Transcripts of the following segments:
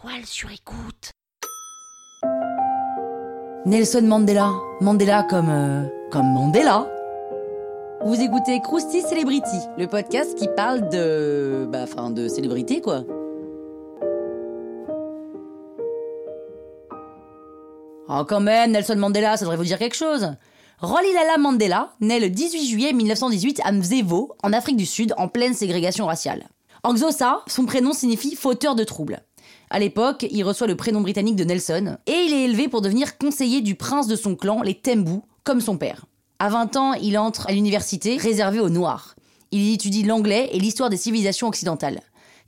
toile sur écoute. Nelson Mandela. Mandela comme. euh, comme Mandela. Vous écoutez Krusty Celebrity, le podcast qui parle de. bah, enfin, de célébrité, quoi. Oh, quand même, Nelson Mandela, ça devrait vous dire quelque chose. Rolilala Mandela naît le 18 juillet 1918 à Mzevo, en Afrique du Sud, en pleine ségrégation raciale. En Xhosa, son prénom signifie fauteur de troubles. À l'époque, il reçoit le prénom britannique de Nelson, et il est élevé pour devenir conseiller du prince de son clan, les Tembu, comme son père. À 20 ans, il entre à l'université réservée aux Noirs. Il y étudie l'anglais et l'histoire des civilisations occidentales.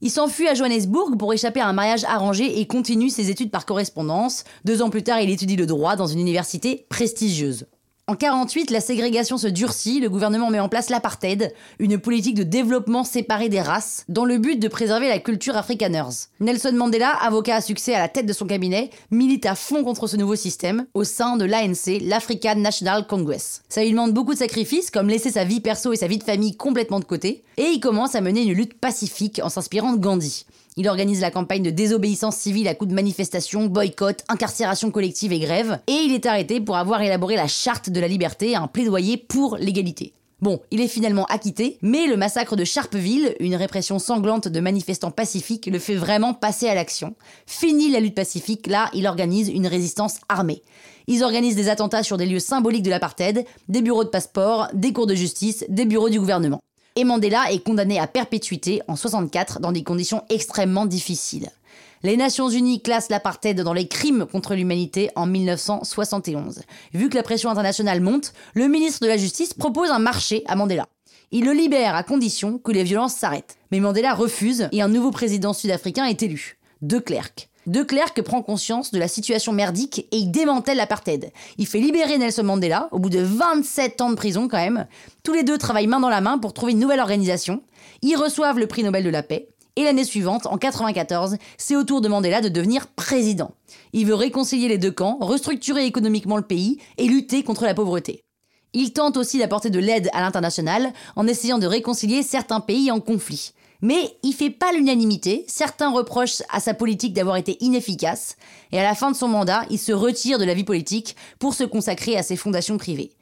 Il s'enfuit à Johannesburg pour échapper à un mariage arrangé et continue ses études par correspondance. Deux ans plus tard, il étudie le droit dans une université prestigieuse. En 48, la ségrégation se durcit, le gouvernement met en place l'apartheid, une politique de développement séparé des races, dans le but de préserver la culture afrikaners. Nelson Mandela, avocat à succès à la tête de son cabinet, milite à fond contre ce nouveau système au sein de l'ANC, l'African National Congress. Ça lui demande beaucoup de sacrifices, comme laisser sa vie perso et sa vie de famille complètement de côté, et il commence à mener une lutte pacifique en s'inspirant de Gandhi. Il organise la campagne de désobéissance civile à coups de manifestations, boycotts, incarcération collective et grèves, et il est arrêté pour avoir élaboré la charte de la liberté, un plaidoyer pour l'égalité. Bon, il est finalement acquitté, mais le massacre de Sharpeville, une répression sanglante de manifestants pacifiques, le fait vraiment passer à l'action. Fini la lutte pacifique, là, il organise une résistance armée. Ils organisent des attentats sur des lieux symboliques de l'apartheid, des bureaux de passeport, des cours de justice, des bureaux du gouvernement. Et Mandela est condamné à perpétuité en 64 dans des conditions extrêmement difficiles. Les Nations Unies classent l'apartheid dans les crimes contre l'humanité en 1971. Vu que la pression internationale monte, le ministre de la Justice propose un marché à Mandela. Il le libère à condition que les violences s'arrêtent. Mais Mandela refuse et un nouveau président sud-africain est élu, De Klerk. De Klerk prend conscience de la situation merdique et il démantèle l'apartheid. Il fait libérer Nelson Mandela, au bout de 27 ans de prison quand même. Tous les deux travaillent main dans la main pour trouver une nouvelle organisation. Ils reçoivent le prix Nobel de la paix. Et l'année suivante, en 94, c'est au tour de Mandela de devenir président. Il veut réconcilier les deux camps, restructurer économiquement le pays et lutter contre la pauvreté. Il tente aussi d'apporter de l'aide à l'international en essayant de réconcilier certains pays en conflit. Mais il fait pas l'unanimité, certains reprochent à sa politique d'avoir été inefficace, et à la fin de son mandat, il se retire de la vie politique pour se consacrer à ses fondations privées.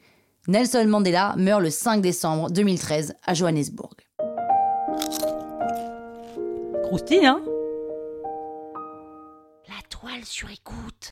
Nelson Mandela meurt le 5 décembre 2013 à Johannesburg. Croustille, hein? La toile sur écoute.